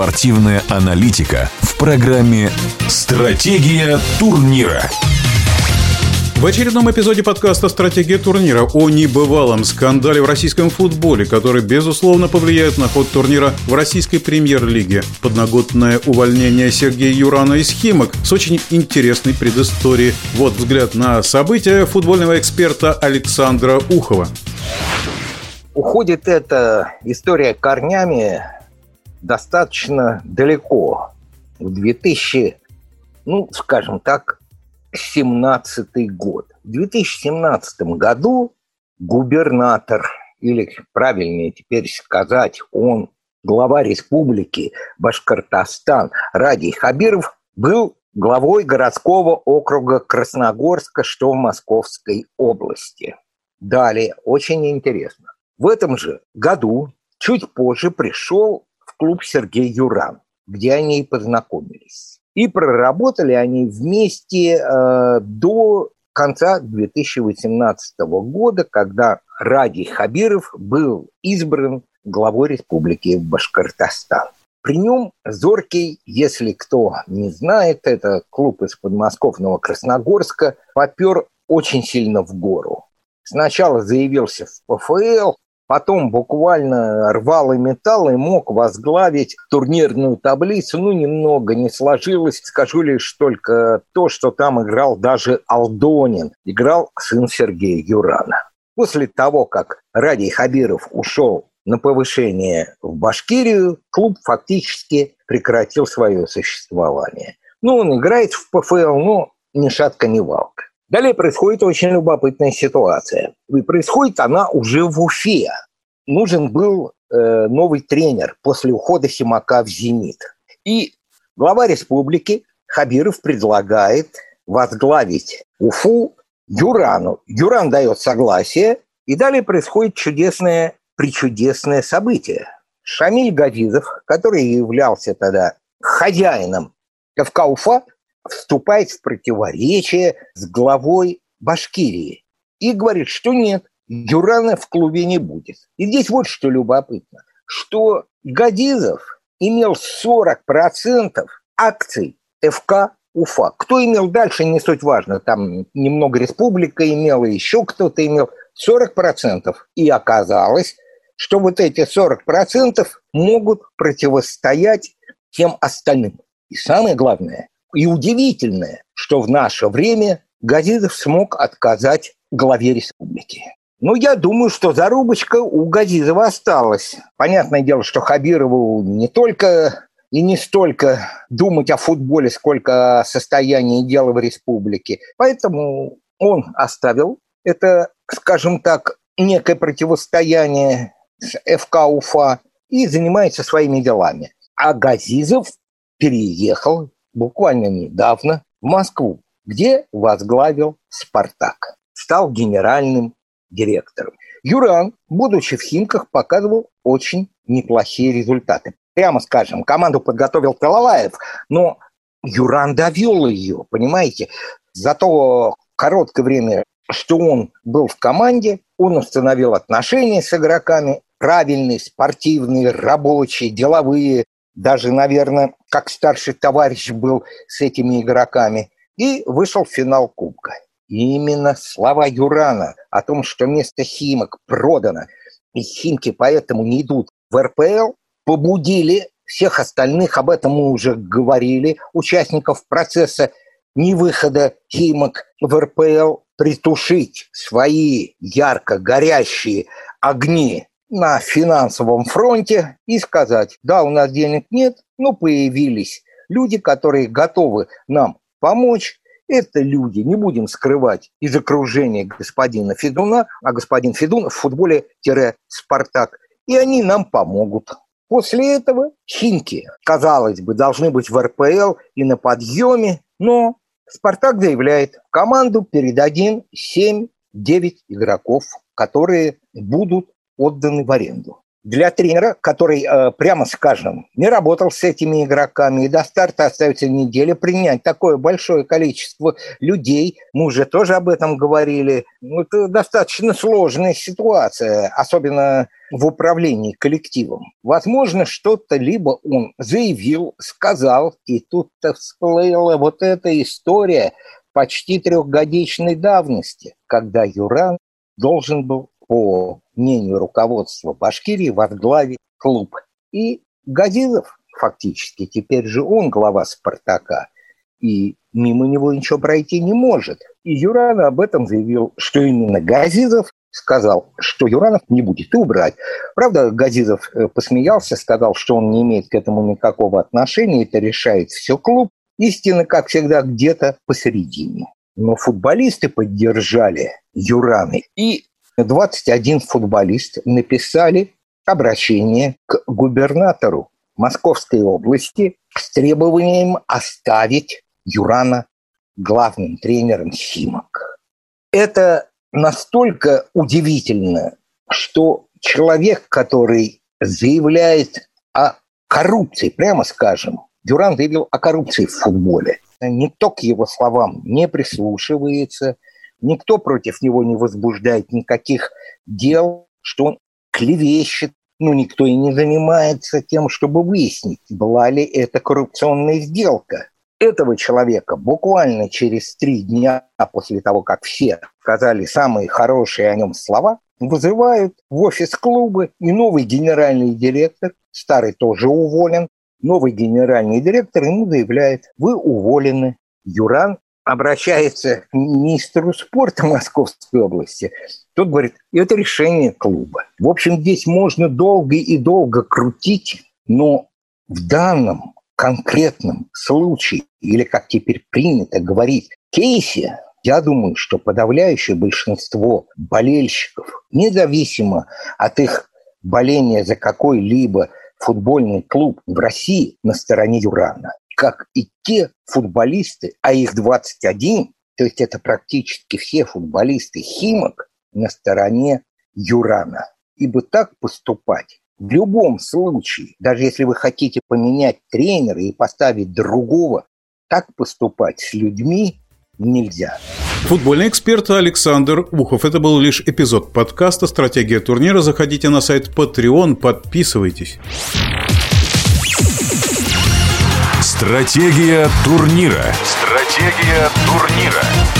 Спортивная аналитика в программе «Стратегия турнира». В очередном эпизоде подкаста «Стратегия турнира» о небывалом скандале в российском футболе, который, безусловно, повлияет на ход турнира в российской премьер-лиге. Подноготное увольнение Сергея Юрана из «Химок» с очень интересной предысторией. Вот взгляд на события футбольного эксперта Александра Ухова. Уходит эта история корнями достаточно далеко. В 2000, ну, скажем так, 2017 год. В 2017 году губернатор, или правильнее теперь сказать, он глава республики Башкортостан Радий Хабиров был главой городского округа Красногорска, что в Московской области. Далее, очень интересно. В этом же году, чуть позже, пришел клуб Сергей Юран, где они и познакомились. И проработали они вместе э, до конца 2018 года, когда Ради Хабиров был избран главой республики Башкортостан. При нем Зоркий, если кто не знает, это клуб из подмосковного Красногорска, попер очень сильно в гору. Сначала заявился в ПФЛ, потом буквально рвал и металл и мог возглавить турнирную таблицу. Ну, немного не сложилось. Скажу лишь только то, что там играл даже Алдонин. Играл сын Сергея Юрана. После того, как Радий Хабиров ушел на повышение в Башкирию, клуб фактически прекратил свое существование. Ну, он играет в ПФЛ, но ни шатка, ни валка. Далее происходит очень любопытная ситуация. И происходит она уже в Уфе. Нужен был э, новый тренер после ухода Симака в «Зенит». И глава республики Хабиров предлагает возглавить Уфу Юрану. Юран дает согласие, и далее происходит чудесное, причудесное событие. Шамиль Гадизов, который являлся тогда хозяином ФК Уфа, вступает в противоречие с главой Башкирии и говорит, что нет, Дюрана в клубе не будет. И здесь вот что любопытно, что Гадизов имел 40% акций ФК Уфа. Кто имел дальше, не суть важно. Там немного республика имела, еще кто-то имел 40%. И оказалось, что вот эти 40% могут противостоять тем остальным. И самое главное, и удивительное, что в наше время Газизов смог отказать главе республики. Ну, я думаю, что зарубочка у Газизова осталась. Понятное дело, что Хабирову не только и не столько думать о футболе, сколько о состоянии дела в республике. Поэтому он оставил это, скажем так, некое противостояние с ФК Уфа и занимается своими делами. А Газизов переехал буквально недавно в Москву, где возглавил «Спартак». Стал генеральным директором. Юран, будучи в Химках, показывал очень неплохие результаты. Прямо скажем, команду подготовил Талалаев, но Юран довел ее, понимаете? За то короткое время, что он был в команде, он установил отношения с игроками, правильные, спортивные, рабочие, деловые, даже, наверное, как старший товарищ был с этими игроками, и вышел в финал Кубка. И именно слова Юрана о том, что место Химок продано, и Химки поэтому не идут в РПЛ, побудили всех остальных, об этом мы уже говорили, участников процесса невыхода Химок в РПЛ, притушить свои ярко горящие огни на финансовом фронте и сказать, да, у нас денег нет, но появились люди, которые готовы нам помочь. Это люди, не будем скрывать, из окружения господина Федуна, а господин Федун в футболе-спартак, и они нам помогут. После этого Химки, казалось бы, должны быть в РПЛ и на подъеме, но Спартак заявляет, команду передадим 7-9 игроков, которые будут отданы в аренду. для тренера, который, э, прямо скажем, не работал с этими игроками, и до старта остается неделя, принять такое большое количество людей, мы уже тоже об этом говорили, ну, это достаточно сложная ситуация, особенно в управлении коллективом. Возможно, что-то либо он заявил, сказал, и тут-то всплыла вот эта история почти трехгодичной давности, когда Юран должен был по мнению руководства Башкирии, возглавить клуб. И Газизов, фактически, теперь же он глава «Спартака», и мимо него ничего пройти не может. И Юран об этом заявил, что именно Газизов сказал, что Юранов не будет убрать. Правда, Газизов э, посмеялся, сказал, что он не имеет к этому никакого отношения, это решает все клуб. Истина, как всегда, где-то посередине. Но футболисты поддержали Юраны. И 21 футболист написали обращение к губернатору Московской области с требованием оставить Юрана главным тренером «Химок». Это настолько удивительно, что человек, который заявляет о коррупции, прямо скажем, Дюран заявил о коррупции в футболе. Никто к его словам не прислушивается – Никто против него не возбуждает никаких дел, что он клевещет. Ну, никто и не занимается тем, чтобы выяснить, была ли это коррупционная сделка. Этого человека буквально через три дня после того, как все сказали самые хорошие о нем слова, вызывают в офис клуба, и новый генеральный директор, старый тоже уволен, новый генеральный директор ему заявляет, вы уволены. Юран обращается к министру спорта Московской области, тот говорит, это решение клуба. В общем, здесь можно долго и долго крутить, но в данном конкретном случае, или как теперь принято говорить, кейсе, я думаю, что подавляющее большинство болельщиков, независимо от их боления за какой-либо футбольный клуб в России, на стороне Юрана как и те футболисты, а их 21, то есть это практически все футболисты Химок на стороне Юрана. Ибо так поступать в любом случае, даже если вы хотите поменять тренера и поставить другого, так поступать с людьми нельзя. Футбольный эксперт Александр Ухов. Это был лишь эпизод подкаста «Стратегия турнира». Заходите на сайт Patreon, подписывайтесь. Стратегия турнира. Стратегия турнира.